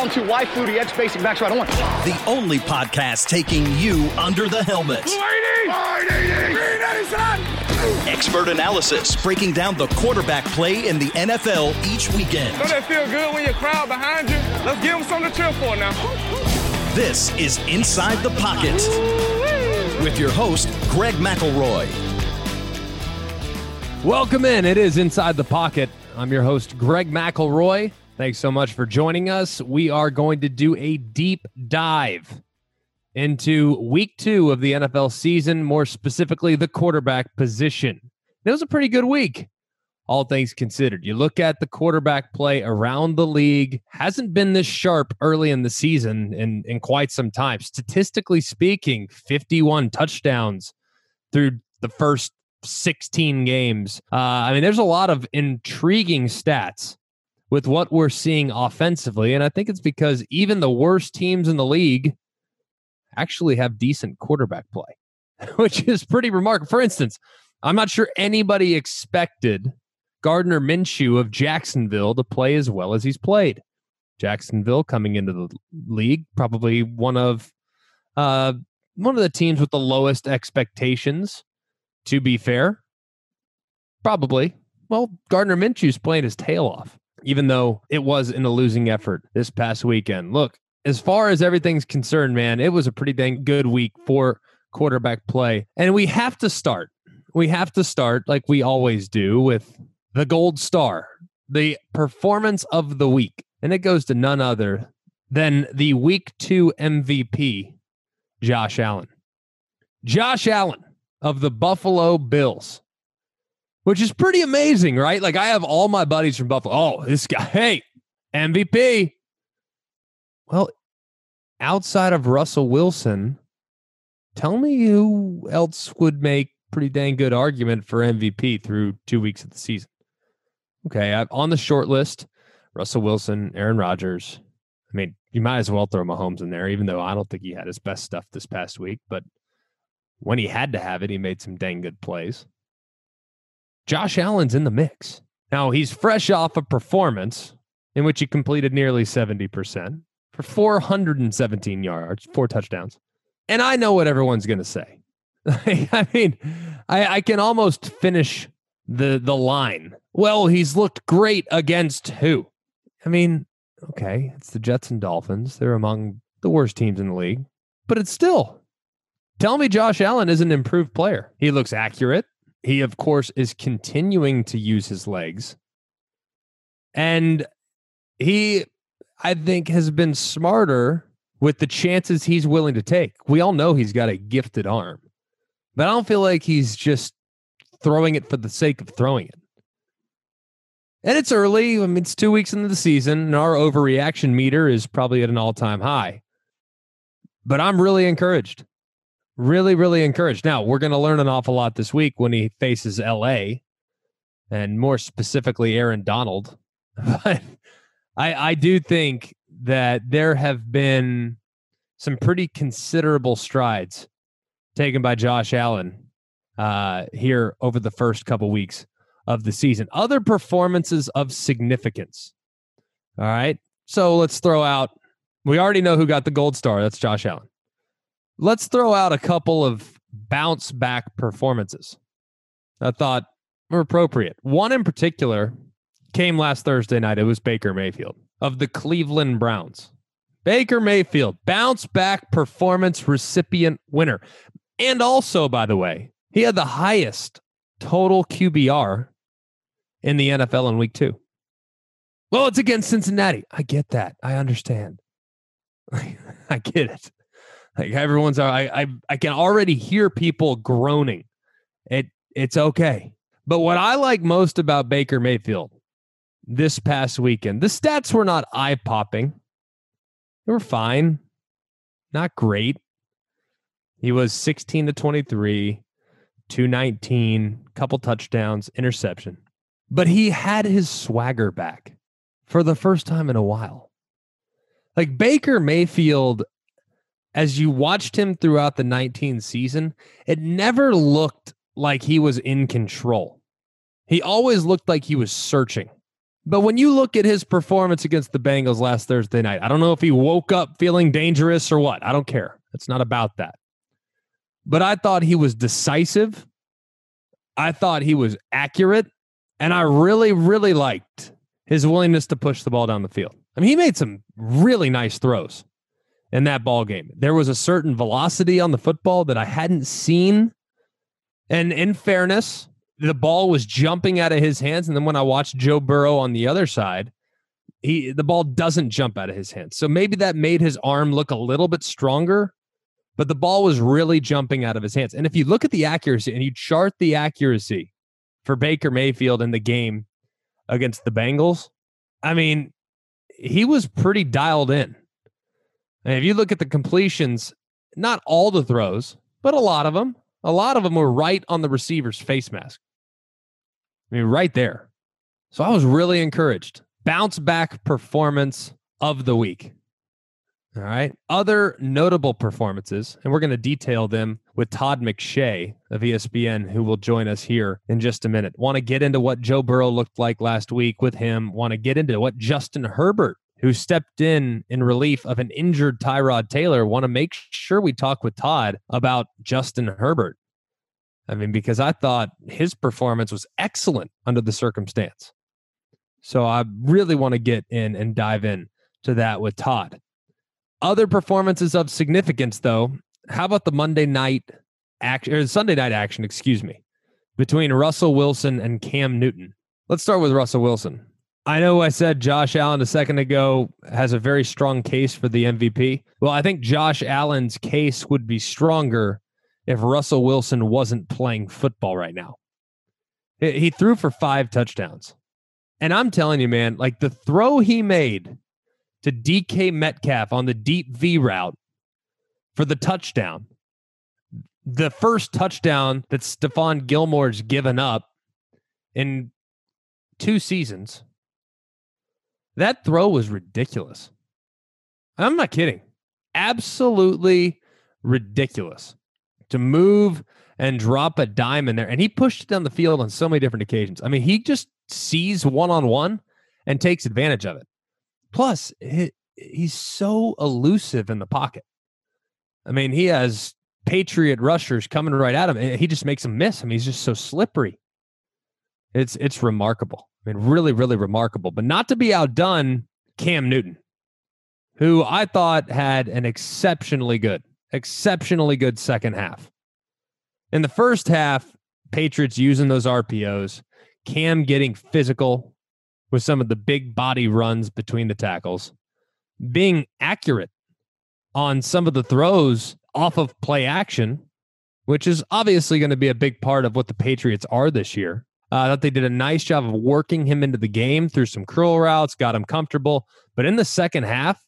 down to why Flutie edge spacing back. So I don't want the only podcast taking you under the helmet. Expert analysis breaking down the quarterback play in the NFL each weekend. Don't that feel good when your crowd behind you? Let's give them something to cheer for now. This is Inside the Pocket with your host, Greg McElroy. Welcome in. It is Inside the Pocket. I'm your host, Greg McElroy. Thanks so much for joining us. We are going to do a deep dive into week two of the NFL season, more specifically, the quarterback position. It was a pretty good week, all things considered. You look at the quarterback play around the league, hasn't been this sharp early in the season in, in quite some time. Statistically speaking, 51 touchdowns through the first 16 games. Uh, I mean, there's a lot of intriguing stats with what we're seeing offensively. And I think it's because even the worst teams in the league actually have decent quarterback play, which is pretty remarkable. For instance, I'm not sure anybody expected Gardner Minshew of Jacksonville to play as well as he's played. Jacksonville coming into the league, probably one of uh, one of the teams with the lowest expectations. To be fair, probably. Well, Gardner Minshew's playing his tail off even though it was in a losing effort this past weekend. Look, as far as everything's concerned, man, it was a pretty dang good week for quarterback play. And we have to start. We have to start like we always do with the gold star, the performance of the week. And it goes to none other than the week two MVP, Josh Allen. Josh Allen of the Buffalo Bills which is pretty amazing, right? Like I have all my buddies from Buffalo. Oh, this guy, hey, MVP. Well, outside of Russell Wilson, tell me who else would make pretty dang good argument for MVP through two weeks of the season. Okay, I'm on the short list. Russell Wilson, Aaron Rodgers. I mean, you might as well throw Mahomes in there, even though I don't think he had his best stuff this past week. But when he had to have it, he made some dang good plays. Josh Allen's in the mix. Now, he's fresh off a performance in which he completed nearly 70% for 417 yards, four touchdowns. And I know what everyone's going to say. I mean, I, I can almost finish the the line. Well, he's looked great against who? I mean, okay, it's the Jets and Dolphins. They're among the worst teams in the league, but it's still. Tell me Josh Allen is an improved player. He looks accurate. He, of course, is continuing to use his legs. And he, I think, has been smarter with the chances he's willing to take. We all know he's got a gifted arm, but I don't feel like he's just throwing it for the sake of throwing it. And it's early. I mean, it's two weeks into the season, and our overreaction meter is probably at an all time high. But I'm really encouraged really, really encouraged. Now, we're going to learn an awful lot this week when he faces LA and more specifically Aaron Donald. But I, I do think that there have been some pretty considerable strides taken by Josh Allen uh, here over the first couple weeks of the season. Other performances of significance. All right. So let's throw out, we already know who got the gold star. That's Josh Allen. Let's throw out a couple of bounce back performances I thought were appropriate. One in particular came last Thursday night. It was Baker Mayfield of the Cleveland Browns. Baker Mayfield, bounce back performance recipient winner. And also, by the way, he had the highest total QBR in the NFL in week two. Well, it's against Cincinnati. I get that. I understand. I get it. Like everyone's, uh, I, I, I can already hear people groaning. It, it's okay. But what I like most about Baker Mayfield this past weekend, the stats were not eye popping. They were fine, not great. He was 16 to 23, 219, couple touchdowns, interception. But he had his swagger back for the first time in a while. Like Baker Mayfield as you watched him throughout the 19 season, it never looked like he was in control. He always looked like he was searching But when you look at his performance against the Bengals last Thursday night, I don't know if he woke up feeling dangerous or what. I don't care. It's not about that. But I thought he was decisive. I thought he was accurate. And I really, really liked his willingness to push the ball down the field. I mean, he made some really nice throws in that ball game. There was a certain velocity on the football that I hadn't seen. And in fairness, the ball was jumping out of his hands. And then when I watched Joe Burrow on the other side, he the ball doesn't jump out of his hands. So maybe that made his arm look a little bit stronger, but the ball was really jumping out of his hands. And if you look at the accuracy and you chart the accuracy for Baker Mayfield in the game against the Bengals, I mean, he was pretty dialed in. And if you look at the completions, not all the throws, but a lot of them, a lot of them were right on the receiver's face mask. I mean, right there. So I was really encouraged. Bounce back performance of the week. All right. Other notable performances, and we're going to detail them with Todd McShay of ESPN, who will join us here in just a minute. Want to get into what Joe Burrow looked like last week with him. Want to get into what Justin Herbert, who stepped in in relief of an injured Tyrod Taylor. Want to make sure we talk with Todd about Justin Herbert. I mean, because I thought his performance was excellent under the circumstance. So I really want to get in and dive in to that with Todd. Other performances of significance, though. How about the Monday night action or Sunday night action, excuse me, between Russell Wilson and Cam Newton? Let's start with Russell Wilson. I know I said Josh Allen a second ago has a very strong case for the MVP. Well, I think Josh Allen's case would be stronger if Russell Wilson wasn't playing football right now. He threw for five touchdowns. And I'm telling you, man, like the throw he made to DK Metcalf on the deep V route for the touchdown. The first touchdown that Stephon Gilmore's given up in two seasons. That throw was ridiculous. I'm not kidding. Absolutely ridiculous to move and drop a dime in there. And he pushed it down the field on so many different occasions. I mean, he just sees one on one and takes advantage of it. Plus, he, he's so elusive in the pocket. I mean, he has Patriot rushers coming right at him. He just makes them miss. I mean, he's just so slippery. It's it's remarkable. I mean, really, really remarkable. But not to be outdone, Cam Newton, who I thought had an exceptionally good, exceptionally good second half. In the first half, Patriots using those RPOs, Cam getting physical, with some of the big body runs between the tackles, being accurate on some of the throws off of play action, which is obviously going to be a big part of what the Patriots are this year. Uh, I thought they did a nice job of working him into the game through some curl routes, got him comfortable. But in the second half,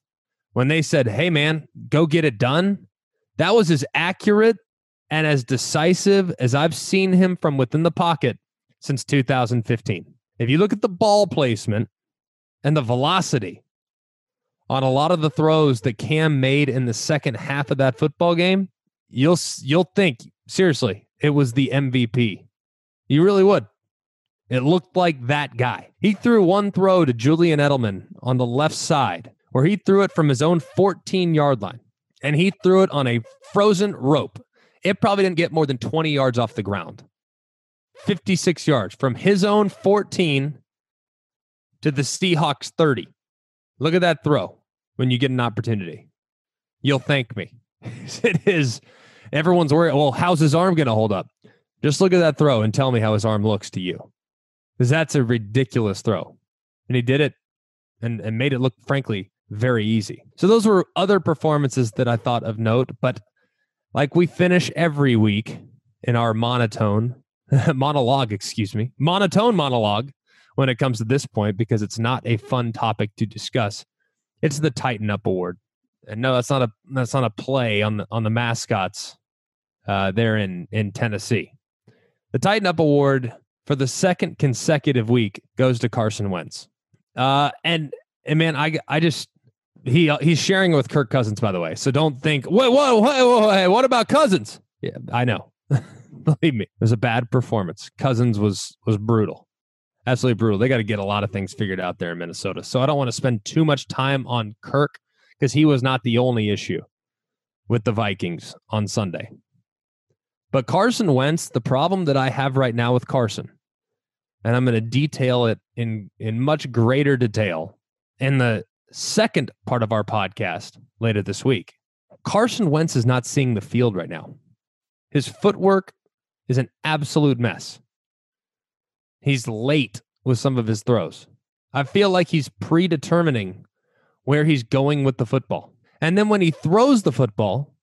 when they said, hey, man, go get it done, that was as accurate and as decisive as I've seen him from within the pocket since 2015. If you look at the ball placement and the velocity on a lot of the throws that Cam made in the second half of that football game, you'll you'll think seriously it was the MVP. You really would. It looked like that guy. He threw one throw to Julian Edelman on the left side, where he threw it from his own 14 yard line, and he threw it on a frozen rope. It probably didn't get more than 20 yards off the ground. 56 yards from his own 14 to the Seahawks 30. Look at that throw when you get an opportunity. You'll thank me. it is, everyone's worried, well, how's his arm going to hold up? Just look at that throw and tell me how his arm looks to you. Because that's a ridiculous throw. And he did it and, and made it look, frankly, very easy. So those were other performances that I thought of note. But like we finish every week in our monotone monologue, excuse me, monotone monologue when it comes to this point because it's not a fun topic to discuss. It's the Tighten Up Award, and no, that's not a that's not a play on the on the mascots uh, there in in Tennessee. The Tighten Up Award for the second consecutive week goes to Carson Wentz, uh, and and man, I I just he he's sharing with Kirk Cousins by the way, so don't think whoa whoa whoa, whoa what about Cousins? Yeah, I know. Believe me, it was a bad performance. Cousins was was brutal. absolutely brutal. They got to get a lot of things figured out there in Minnesota. So I don't want to spend too much time on Kirk because he was not the only issue with the Vikings on Sunday. But Carson Wentz, the problem that I have right now with Carson, and I'm going to detail it in in much greater detail in the second part of our podcast later this week. Carson Wentz is not seeing the field right now. His footwork is an absolute mess. He's late with some of his throws. I feel like he's predetermining where he's going with the football. And then when he throws the football,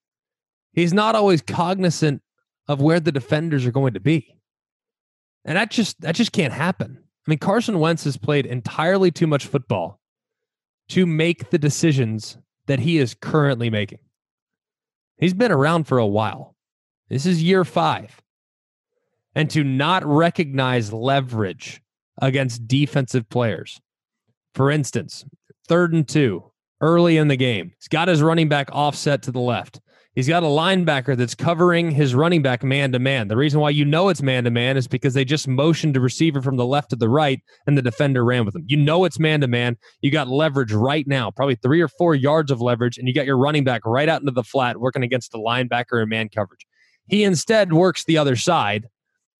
he's not always cognizant of where the defenders are going to be. And that just that just can't happen. I mean, Carson Wentz has played entirely too much football to make the decisions that he is currently making. He's been around for a while. This is year 5 and to not recognize leverage against defensive players. For instance, third and two, early in the game, he's got his running back offset to the left. He's got a linebacker that's covering his running back man to man. The reason why you know it's man to man is because they just motioned a receiver from the left to the right and the defender ran with him. You know it's man to man. You got leverage right now, probably three or four yards of leverage, and you got your running back right out into the flat working against the linebacker and man coverage. He instead works the other side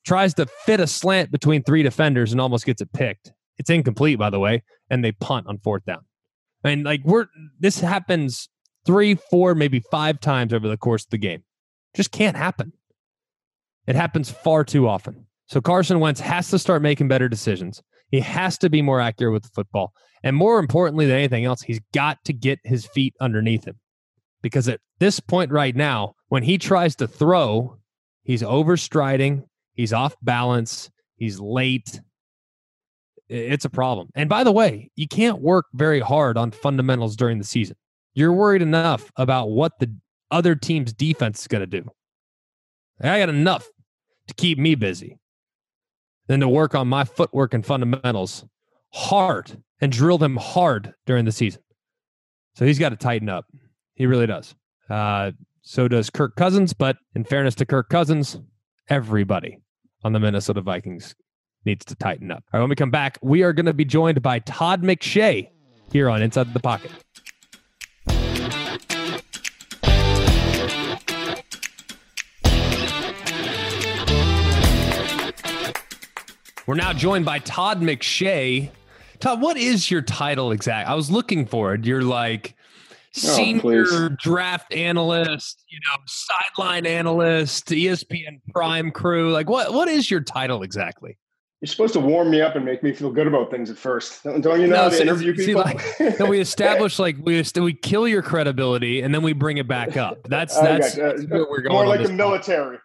tries to fit a slant between three defenders and almost gets it picked. It's incomplete, by the way, and they punt on fourth down. I mean, like we're this happens three, four, maybe five times over the course of the game. Just can't happen. It happens far too often. So Carson Wentz has to start making better decisions. He has to be more accurate with the football. And more importantly than anything else, he's got to get his feet underneath him. Because at this point right now, when he tries to throw, he's overstriding, He's off balance. He's late. It's a problem. And by the way, you can't work very hard on fundamentals during the season. You're worried enough about what the other team's defense is going to do. I got enough to keep me busy than to work on my footwork and fundamentals hard and drill them hard during the season. So he's got to tighten up. He really does. Uh, so does Kirk Cousins. But in fairness to Kirk Cousins, everybody on the Minnesota Vikings needs to tighten up. All right, when we come back, we are going to be joined by Todd McShay here on Inside the Pocket. We're now joined by Todd McShay. Todd, what is your title exact? I was looking for it. You're like Oh, senior oh, draft analyst, you know, sideline analyst, ESPN Prime crew. Like, what what is your title exactly? You're supposed to warm me up and make me feel good about things at first. Don't you know no, to interview see, people? like, we establish like we we kill your credibility and then we bring it back up. That's that's, that's uh, where we're going. More like the military.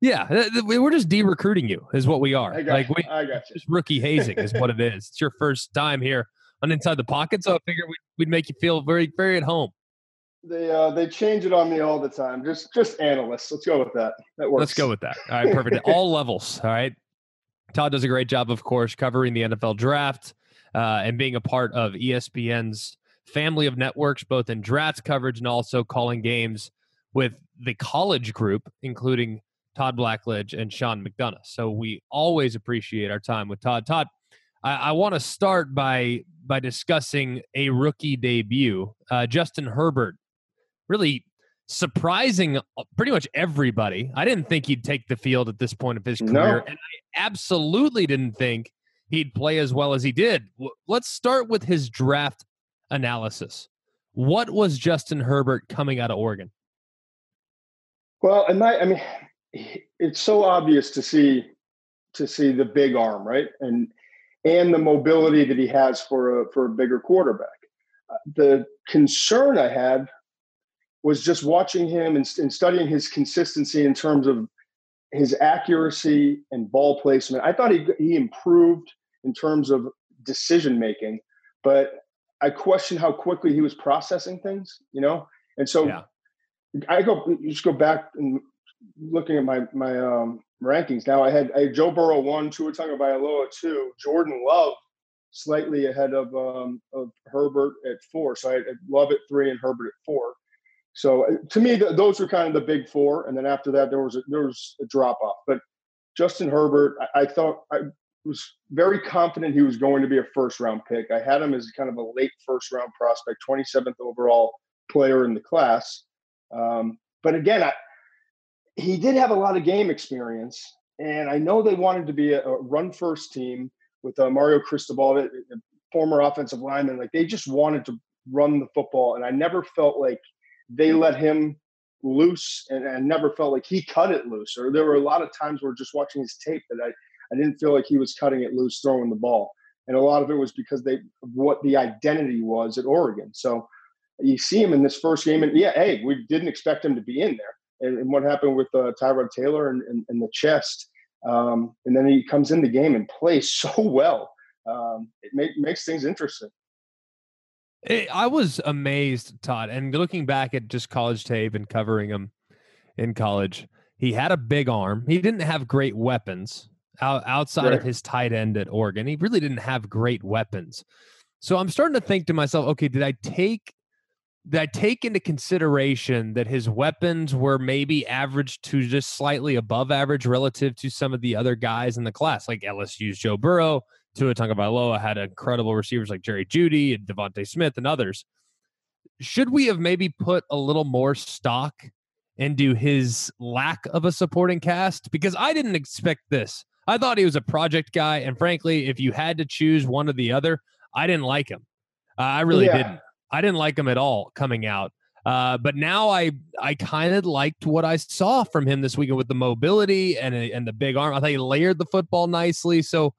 Yeah, we're just de-recruiting you, is what we are. like we, I got you. Just rookie hazing is what it is. It's your first time here on Inside the Pocket, so I figured we'd, we'd make you feel very, very at home. They uh, they change it on me all the time. Just just analysts. Let's go with that. That works. Let's go with that. All right, perfect. all levels. All right. Todd does a great job, of course, covering the NFL draft uh, and being a part of ESPN's family of networks, both in draft coverage and also calling games with the college group, including Todd Blackledge and Sean McDonough. So we always appreciate our time with Todd. Todd, I, I want to start by by discussing a rookie debut. Uh, Justin Herbert really surprising uh, pretty much everybody. I didn't think he'd take the field at this point of his career, no. and I absolutely didn't think he'd play as well as he did. Let's start with his draft analysis. What was Justin Herbert coming out of Oregon? Well, and my, I mean, it's so obvious to see to see the big arm, right, and and the mobility that he has for a for a bigger quarterback. Uh, the concern I had was just watching him and, and studying his consistency in terms of his accuracy and ball placement. I thought he he improved in terms of decision making, but I question how quickly he was processing things. You know, and so yeah. I go just go back and looking at my my um, rankings now. I had, I had Joe Burrow one, Tua Tagovailoa two, Jordan Love slightly ahead of um, of Herbert at four. So I had Love at three and Herbert at four. So uh, to me, the, those were kind of the big four, and then after that, there was a, there was a drop off. But Justin Herbert, I, I thought I, was very confident he was going to be a first round pick. I had him as kind of a late first round prospect, 27th overall player in the class. Um, but again, I, he did have a lot of game experience, and I know they wanted to be a, a run first team with uh, Mario Cristobal, the, the former offensive lineman. Like they just wanted to run the football, and I never felt like they let him loose, and I never felt like he cut it loose. Or there were a lot of times where just watching his tape that I I didn't feel like he was cutting it loose, throwing the ball, and a lot of it was because they what the identity was at Oregon. So you see him in this first game, and yeah, hey, we didn't expect him to be in there. And, and what happened with uh, Tyrod Taylor and, and, and the chest, um, and then he comes in the game and plays so well. Um, it make, makes things interesting. I was amazed, Todd, and looking back at just college tape and covering him in college, he had a big arm. He didn't have great weapons outside right. of his tight end at Oregon. He really didn't have great weapons. So I'm starting to think to myself, okay, did I take I take into consideration that his weapons were maybe average to just slightly above average relative to some of the other guys in the class, like LSU's Joe Burrow, Tua Tagovailoa had incredible receivers like Jerry Jeudy and DeVonta Smith and others. Should we have maybe put a little more stock into his lack of a supporting cast? Because I didn't expect this. I thought he was a project guy, and frankly, if you had to choose one or the other, I didn't like him. Uh, I really yeah. didn't. I didn't like him at all coming out. Uh, but now I I kind of liked what I saw from him this weekend with the mobility and and the big arm. I thought he layered the football nicely. So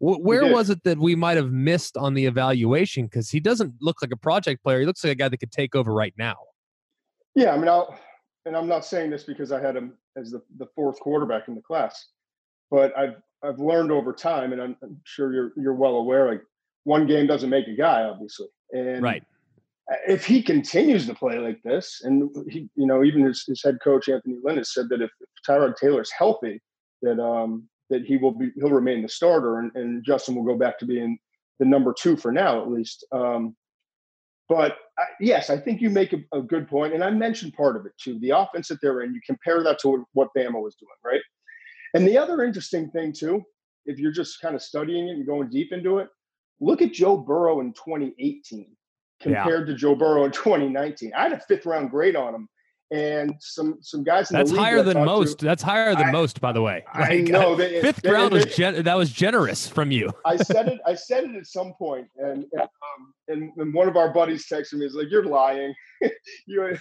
w- where was it that we might have missed on the evaluation? Because he doesn't look like a project player. He looks like a guy that could take over right now. Yeah, I mean, I'll, and I'm not saying this because I had him as the, the fourth quarterback in the class, but I've I've learned over time, and I'm, I'm sure you're you're well aware, like one game doesn't make a guy, obviously, and right if he continues to play like this, and he, you know, even his, his head coach Anthony Lynn has said that if, Tyrod Taylor's healthy, that um that he will be he'll remain the starter, and, and Justin will go back to being the number two for now at least. Um, but I, yes, I think you make a, a, good point, and I mentioned part of it too. The offense that they're in, you compare that to what Bama was doing, right? And the other interesting thing too, if you're just kind of studying it and going deep into it, look at Joe Burrow in 2018 compared yeah. to Joe Burrow in 2019. I had a fifth round grade on him. And some some guys. That's higher than most. To, That's higher than I, most, by the way. Like, I know. They, fifth they, round they, was gen- that was generous from you. I said it. I said it at some point, and and, um, and, and one of our buddies texted me. He's like, "You're lying. you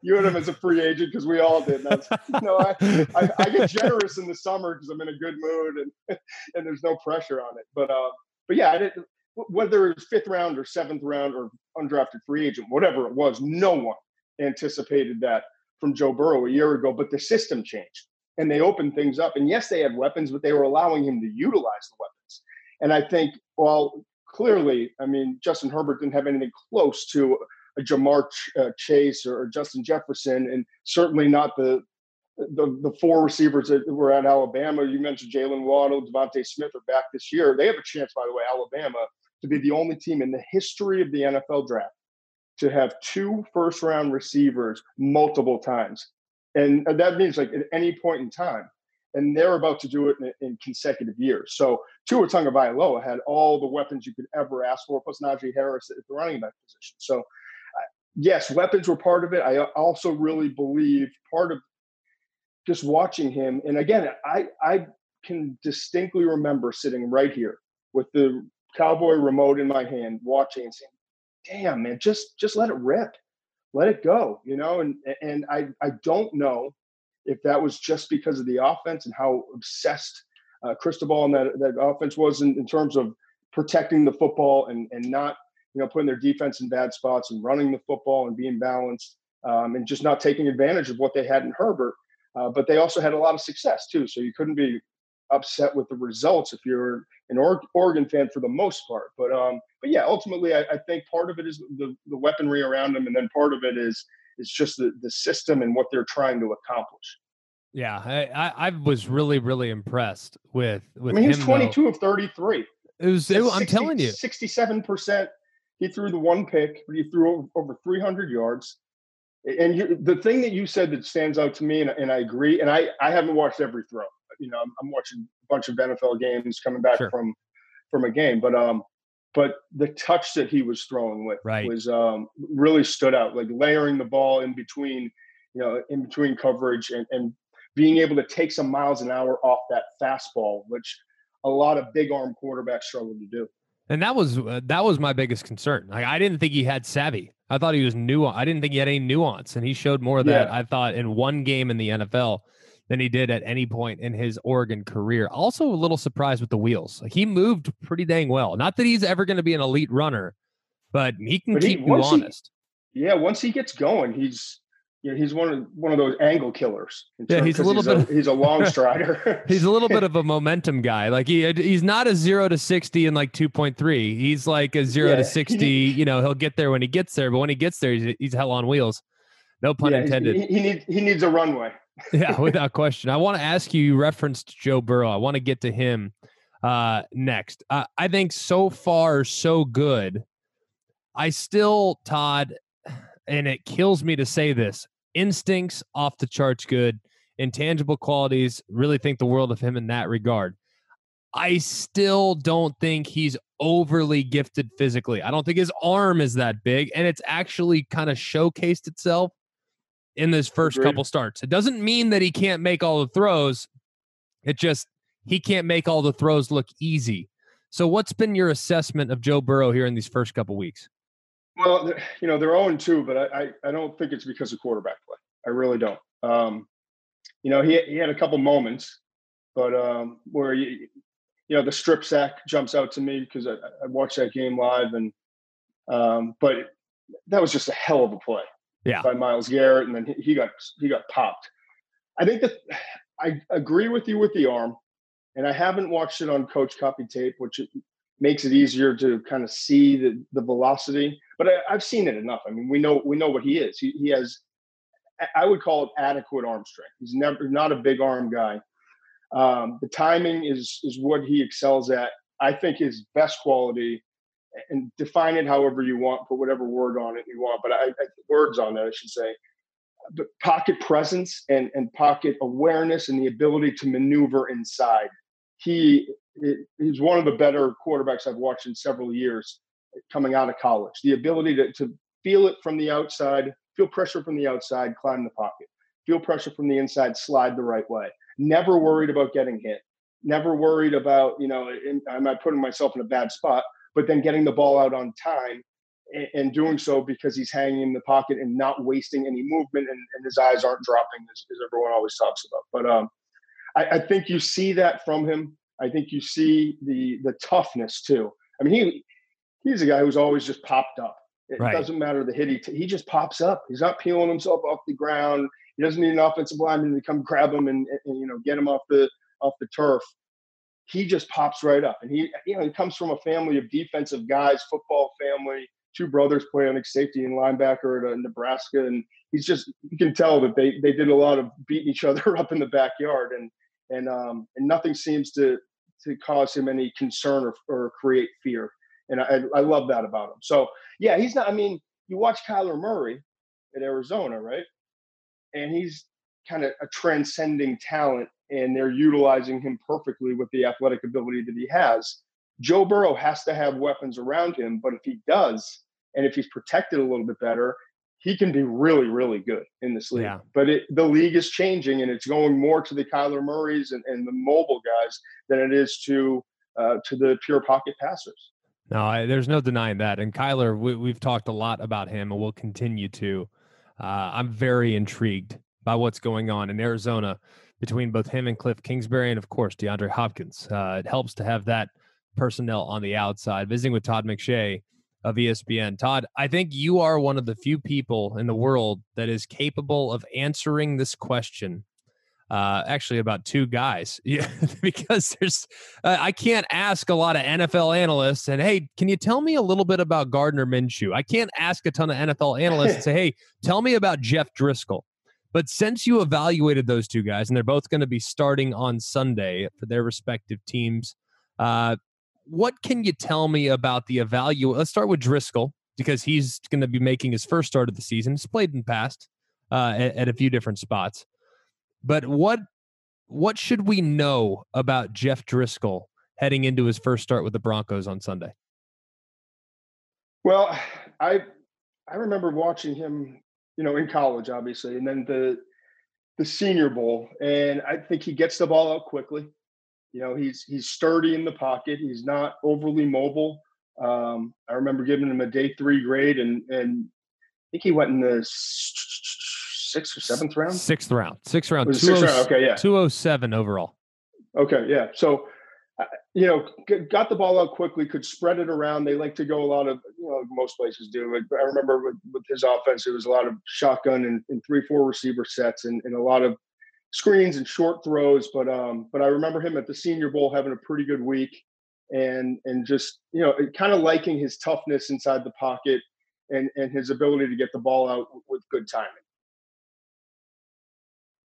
you had him as a free agent because we all did." I, know, I, I, I get generous in the summer because I'm in a good mood and and there's no pressure on it. But uh, but yeah, I didn't whether it was fifth round or seventh round or undrafted free agent, whatever it was, no one anticipated that from Joe Burrow a year ago. But the system changed and they opened things up. And yes, they had weapons, but they were allowing him to utilize the weapons. And I think, well, clearly, I mean, Justin Herbert didn't have anything close to a Ja'Marr uh, Chase or Justin Jefferson, and certainly not the the, the four receivers that were at Alabama. You mentioned Jaylen Waddle, DeVonta Smith are back this year. They have a chance, by the way, Alabama, to be the only team in the history of the NFL draft to have two first round receivers multiple times. And that means like at any point in time. And they're about to do it in, in consecutive years. So Tua Tagovailoa had all the weapons you could ever ask for, plus Najee Harris at the running back position. So uh, yes, weapons were part of it. I also really believe part of just watching him. And again, I I can distinctly remember sitting right here with the cowboy remote in my hand, watching and saying, "Damn, man, just just let it rip, let it go," you know. And and I I don't know if that was just because of the offense and how obsessed uh, Cristobal and that that offense was in, in terms of protecting the football and and not you know putting their defense in bad spots and running the football and being balanced um, and just not taking advantage of what they had in Herbert. Uh, but they also had a lot of success too, so you couldn't be upset with the results if you're an Oregon fan for the most part. But um, but yeah, ultimately, I, I, think part of it is the, the weaponry around them, and then part of it is is just the the system and what they're trying to accomplish. Yeah, I, I was really really impressed with with. I mean, he's twenty two of thirty three. It was. It, 60, I'm telling you, sixty seven percent. He threw the one pick, but he threw over, over three hundred yards. And you, the thing that you said that stands out to me, and, and I agree, and I, I haven't watched every throw you know, I'm, I'm, watching a bunch of NFL games coming back sure. from from a game, but um, but the touch that he was throwing with right. was um really stood out, like layering the ball in between, you know, in between coverage and and being able to take some miles an hour off that fastball, which a lot of big arm quarterbacks struggle to do. And that was uh, that was my biggest concern. Like I didn't think he had savvy. I thought he was new. I didn't think he had any nuance, and he showed more of that. I thought in one game in the NFL than he did at any point in his Oregon career. Also, a little surprised with the wheels. He moved pretty dang well. Not that he's ever going to be an elite runner, but he can but keep he, you honest. He, yeah, once he gets going, he's yeah, he's one of one of those angle killers. Yeah, he's a little he's bit. A, he's a long strider. he's a little bit of a momentum guy. Like he he's not a zero to sixty in like two point three. He's like a zero yeah, to sixty. you know, he'll get there when he gets there, but when he gets there, he's, he's hell on wheels. No pun yeah, intended. He, he needs he needs a runway. Yeah, without question. I want to ask you. You referenced Joe Burrow. I want to get to him uh, next. Uh, I think so far so good. I still Todd and it kills me to say this instincts off the charts good, intangible qualities, really think the world of him in that regard. I still don't think he's overly gifted physically. I don't think his arm is that big, and it's actually kind of showcased itself in this first Agreed. couple starts. It doesn't mean that he can't make all the throws. It just he can't make all the throws look easy. So, what's been your assessment of Joe Burrow here in these first couple weeks? Well, you know, they're 0 2, but I, I, I, don't think it's because of quarterback play. I really don't. Um, you know, he, he had a couple moments, but um, where, you, you know, the strip sack jumps out to me because I, I watched that game live. And, um, but that was just a hell of a play yeah. by Myles Garrett. And then he, got, he got popped. I think that I agree with you with the arm. And I haven't watched it on coach copy tape, which makes it easier to kind of see the, the velocity. But I, have seen it enough. I mean, we know we know what he is. He, he has, I would call it adequate arm strength. He's never not a big arm guy. Um, the timing is is what he excels at. I think his best quality, and define it however you want, put whatever word on it you want, but I, I words on it, I should say. But pocket presence and and pocket awareness and the ability to maneuver inside. He he's one of the better quarterbacks I've watched in several years coming out of college. The ability to, to feel it from the outside, feel pressure from the outside, climb the pocket, feel pressure from the inside, slide the right way. Never worried about getting hit. Never worried about, you know, I'm not putting myself in a bad spot, but then getting the ball out on time and, and doing so because he's hanging in the pocket and not wasting any movement and, and his eyes aren't dropping as, as, everyone always talks about. But um, I, I think you see that from him I think you see the the toughness too. I mean, he he's a guy who's always just popped up. It right. doesn't matter the hit he t- he just pops up. He's not peeling himself off the ground. He doesn't need an offensive lineman to come grab him and, and you know get him off the off the turf. He just pops right up, and he you know he comes from a family of defensive guys, football family. Two brothers play on safety and linebacker at uh, Nebraska, and he's just you can tell that they they did a lot of beating each other up in the backyard, and and um and nothing seems to to cause him any concern or, or create fear. And I, I love that about him. So yeah, he's not. I mean, you watch Kyler Murray at Arizona, right? And he's kind of a transcending talent, and they're utilizing him perfectly with the athletic ability that he has. Joe Burrow has to have weapons around him, but if he does, and if he's protected a little bit better, he can be really, really good in this league. Yeah. But it, the league is changing, and it's going more to the Kyler Murrays and, and the mobile guys than it is to uh, to the pure pocket passers. No, I, there's no denying that. And Kyler, we, have talked a lot about him, and we'll continue to. Uh, I'm very intrigued by what's going on in Arizona between both him and Cliff Kingsbury, and of course DeAndre Hopkins. Uh, it helps to have that personnel on the outside. Visiting with Todd McShay of ESPN. Todd, I think you are one of the few people in the world that is capable of answering this question. Uh, actually, about two guys, yeah, because there's, uh, I can't ask a lot of NFL analysts and hey, can you tell me a little bit about Gardner Minshew? I can't ask a ton of NFL analysts and say, hey, tell me about Jeff Driskel. But since you evaluated those two guys, and they're both going to be starting on Sunday for their respective teams, uh, what can you tell me about the evaluate? Let's start with Driskel because he's going to be making his first start of the season. He's played in the past uh, at, at, a few different spots. But what what should we know about Jeff Driskel heading into his first start with the Broncos on Sunday? Well, I I remember watching him, you know, in college, obviously, and then the the Senior Bowl, and I think he gets the ball out quickly. You know, he's he's sturdy in the pocket. He's not overly mobile. Um, I remember giving him a day three grade, and and I think he went in the sixth or seventh round. Sixth round. Sixth round. Sixth round. Okay, yeah. Two oh seven overall. Okay, yeah. So you know, got the ball out quickly, could spread it around. They like to go a lot of, you know, most places do. But I remember with, with his offense, it was a lot of shotgun and, and three, four receiver sets and, and, a lot of screens and short throws. But um, but I remember him at the Senior Bowl having a pretty good week, and and just you know, kind of liking his toughness inside the pocket and and his ability to get the ball out with good timing.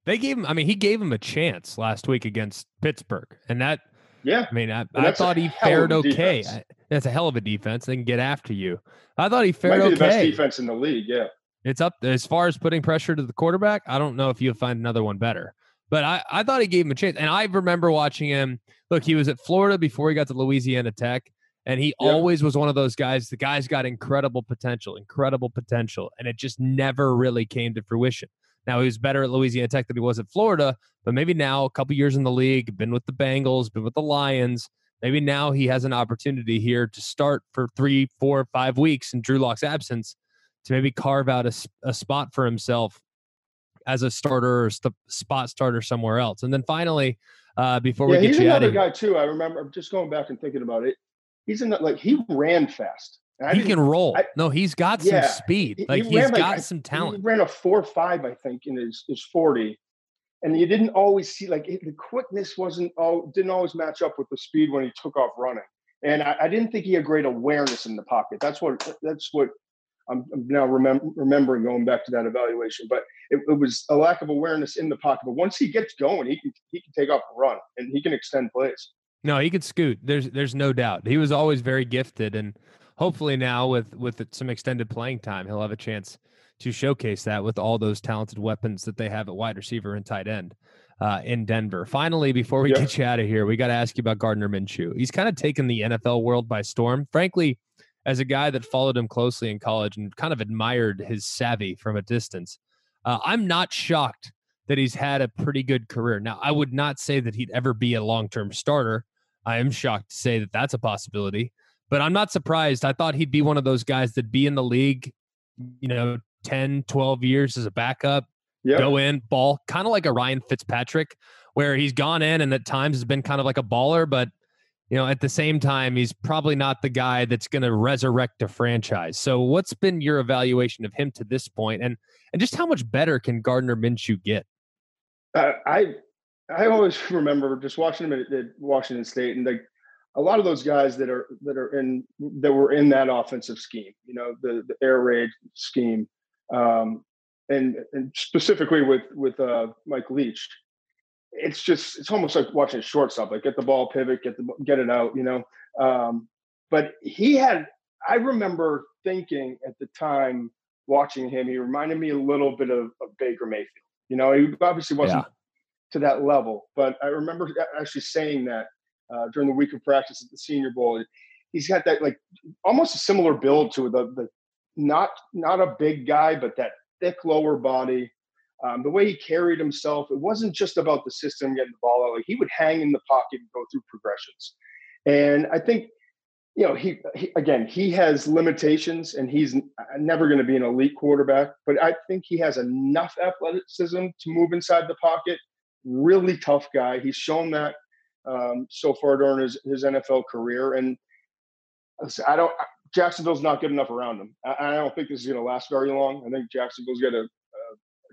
They gave him. I mean, he gave him a chance last week against Pittsburgh, and that yeah. I mean, I, I thought he fared okay. I, that's a hell of a defense. They can get after you. I thought he fared okay. the best defense in the league. Yeah. It's up as far as putting pressure to the quarterback. I don't know if you'll find another one better, but I, I thought he gave him a chance. And I remember watching him. Look, he was at Florida before he got to Louisiana Tech. And he yeah. always was one of those guys. The guy's got incredible potential, incredible potential. And it just never really came to fruition. Now he was better at Louisiana Tech than he was at Florida, but maybe now a couple years in the league, been with the Bengals, been with the Lions. Maybe now he has an opportunity here to start for three, four, five weeks in Drew Lock's absence to maybe carve out a, a spot for himself as a starter or st- spot starter somewhere else. And then finally, uh, before yeah, we get you out of guy too. I remember just going back and thinking about it. He's in that like he ran fast. He can roll. I, no, he's got yeah, some speed. Like he has got some talent. He ran a four five, I think, in his his forty, and you didn't always see like the quickness wasn't all didn't always match up with the speed when he took off running. And I, I didn't think he had great awareness in the pocket. That's what that's what I'm, I'm now remem- remembering going back to that evaluation. But it, it, was a lack of awareness in the pocket. But once he gets going, he can he can take off and run, and he can extend plays. No, he could scoot. There's there's no doubt. He was always very gifted, and hopefully now with with some extended playing time, he'll have a chance to showcase that with all those talented weapons that they have at wide receiver and tight end uh, in Denver. Finally, before we yeah. get you out of here, we got to ask you about Gardner Minshew. He's kind of taken the NFL world by storm. Frankly, as a guy that followed him closely in college and kind of admired his savvy from a distance, uh, I'm not shocked that he's had a pretty good career. Now, I would not say that he'd ever be a long term starter. I am shocked to say that that's a possibility but I'm not surprised. I thought he'd be one of those guys that'd be in the league, you know, 10, 12 years as a backup, yep. go in, ball, kind of like a Ryan Fitzpatrick, where he's gone in and at times has been kind of like a baller, but you know, at the same time, he's probably not the guy that's going to resurrect a franchise. So, what's been your evaluation of him to this point, and and just how much better can Gardner Minshew get? Uh, I I always remember just watching him at, at Washington State, and like a lot of those guys that are that are in that were in that offensive scheme, you know, the the air raid scheme, um, and and specifically with with uh, Mike Leach, it's just it's almost like watching a shortstop, like get the ball, pivot, get the get it out, you know. Um, but he had, I remember thinking at the time watching him, he reminded me a little bit of, of Baker Mayfield. You know, he obviously wasn't yeah. to that level, but I remember actually saying that uh, during the week of practice at the Senior Bowl. He's got that like almost a similar build to the the not not a big guy, but that thick lower body. Um, the way he carried himself, it wasn't just about the system getting the ball out. Like he would hang in the pocket and go through progressions. And I think, you know, he, he again, he has limitations and he's never going to be an elite quarterback, but I think he has enough athleticism to move inside the pocket. Really tough guy. He's shown that um, so far during his, his NFL career. And I don't, Jacksonville's not good enough around him. I, I don't think this is going to last very long. I think Jacksonville's got a, a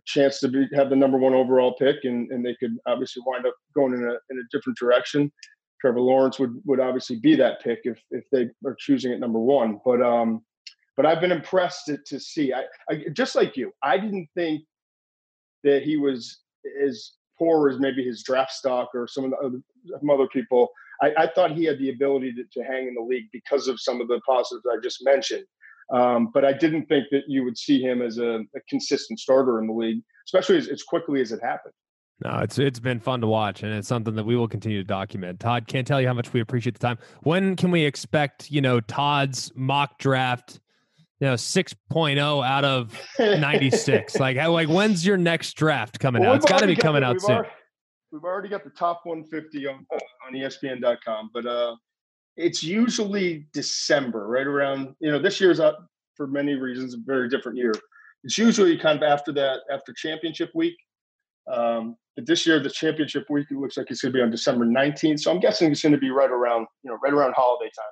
chance to be, have the number one overall pick, and, and they could obviously wind up going in a, in a different direction. Trevor Lawrence would, would obviously be that pick if, if they are choosing at number one. But, um, but I've been impressed to, to see. I, I just like you. I didn't think that he was as poor as maybe his draft stock or some of the other, some other people. I, I, thought he had the ability to, to, hang in the league because of some of the positives I just mentioned. Um, but I didn't think that you would see him as a, a consistent starter in the league, especially as, as, quickly as it happened. No, it's it's been fun to watch, and it's something that we will continue to document. Todd, can't tell you how much we appreciate the time. When can we expect, you know, Todd's mock draft, you know, 6.0 out of 96? like, how, like when's your next draft coming Well, out? It's got to be coming out we've soon. already- we've already got the top 150 on, on ESPN.com, but uh, it's usually December, right around. You know, this year's up for many reasons, a very different year. It's usually kind of after that, after championship week. Um, but this year, the championship week, it looks like it's going to be on December 19th. So I'm guessing it's going to be right around, you know, right around holiday time.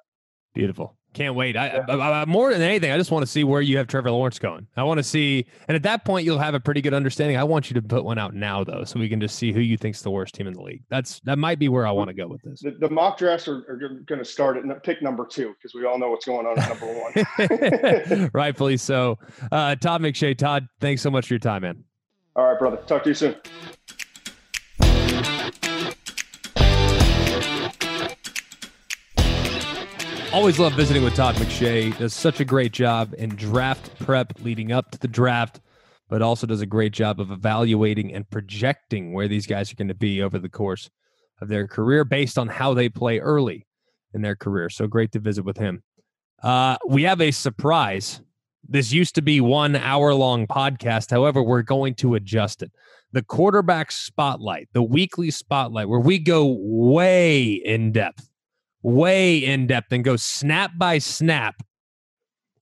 Beautiful. Can't wait. I, I, I- more than anything, I just want to see where you have Trevor Lawrence going. I want to see, and at that point, you'll have a pretty good understanding. I want you to put one out now, though, so we can just see who you think's the worst team in the league. That's that might be where I want to go with this. The, the mock drafts are, are going to start at pick number two because we all know what's going on at number one. Rightfully so. Uh, Todd McShay, Todd, thanks so much for your time, man. all right, brother. Talk to you soon. Always love visiting with Todd McShay. Does such a great job in draft prep leading up to the draft, but also does a great job of evaluating and projecting where these guys are going to be over the course of their career based on how they play early in their career. So great to visit with him. Uh, we have a surprise. This used to be one hour long podcast. However, we're going to adjust it. The quarterback spotlight, the weekly spotlight, where we go way in depth way in depth and go snap by snap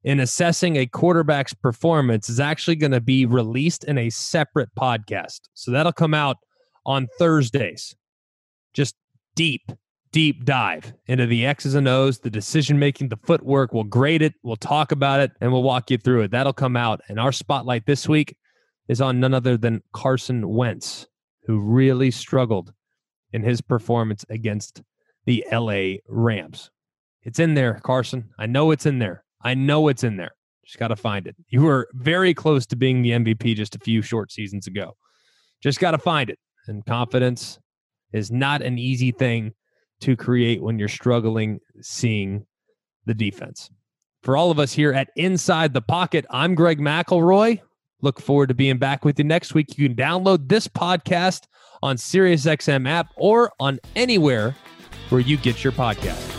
in assessing a quarterback's performance is actually going to be released in a separate podcast. So that'll come out on Thursdays. Just deep, deep dive into the X's and O's, the decision making, the footwork. We'll grade it, we'll talk about it, and we'll walk you through it. That'll come out. And our spotlight this week is on none other than Carson Wentz, who really struggled in his performance against the LA Rams. It's in there, Carson. I know it's in there. I know it's in there. Just got to find it. You were very close to being the MVP just a few short seasons ago. Just got to find it. And confidence is not an easy thing to create when you're struggling seeing the defense. For all of us here at Inside the Pocket, I'm Greg McElroy. Look forward to being back with you next week. You can download this podcast on SiriusXM app or on anywhere where you get your podcast.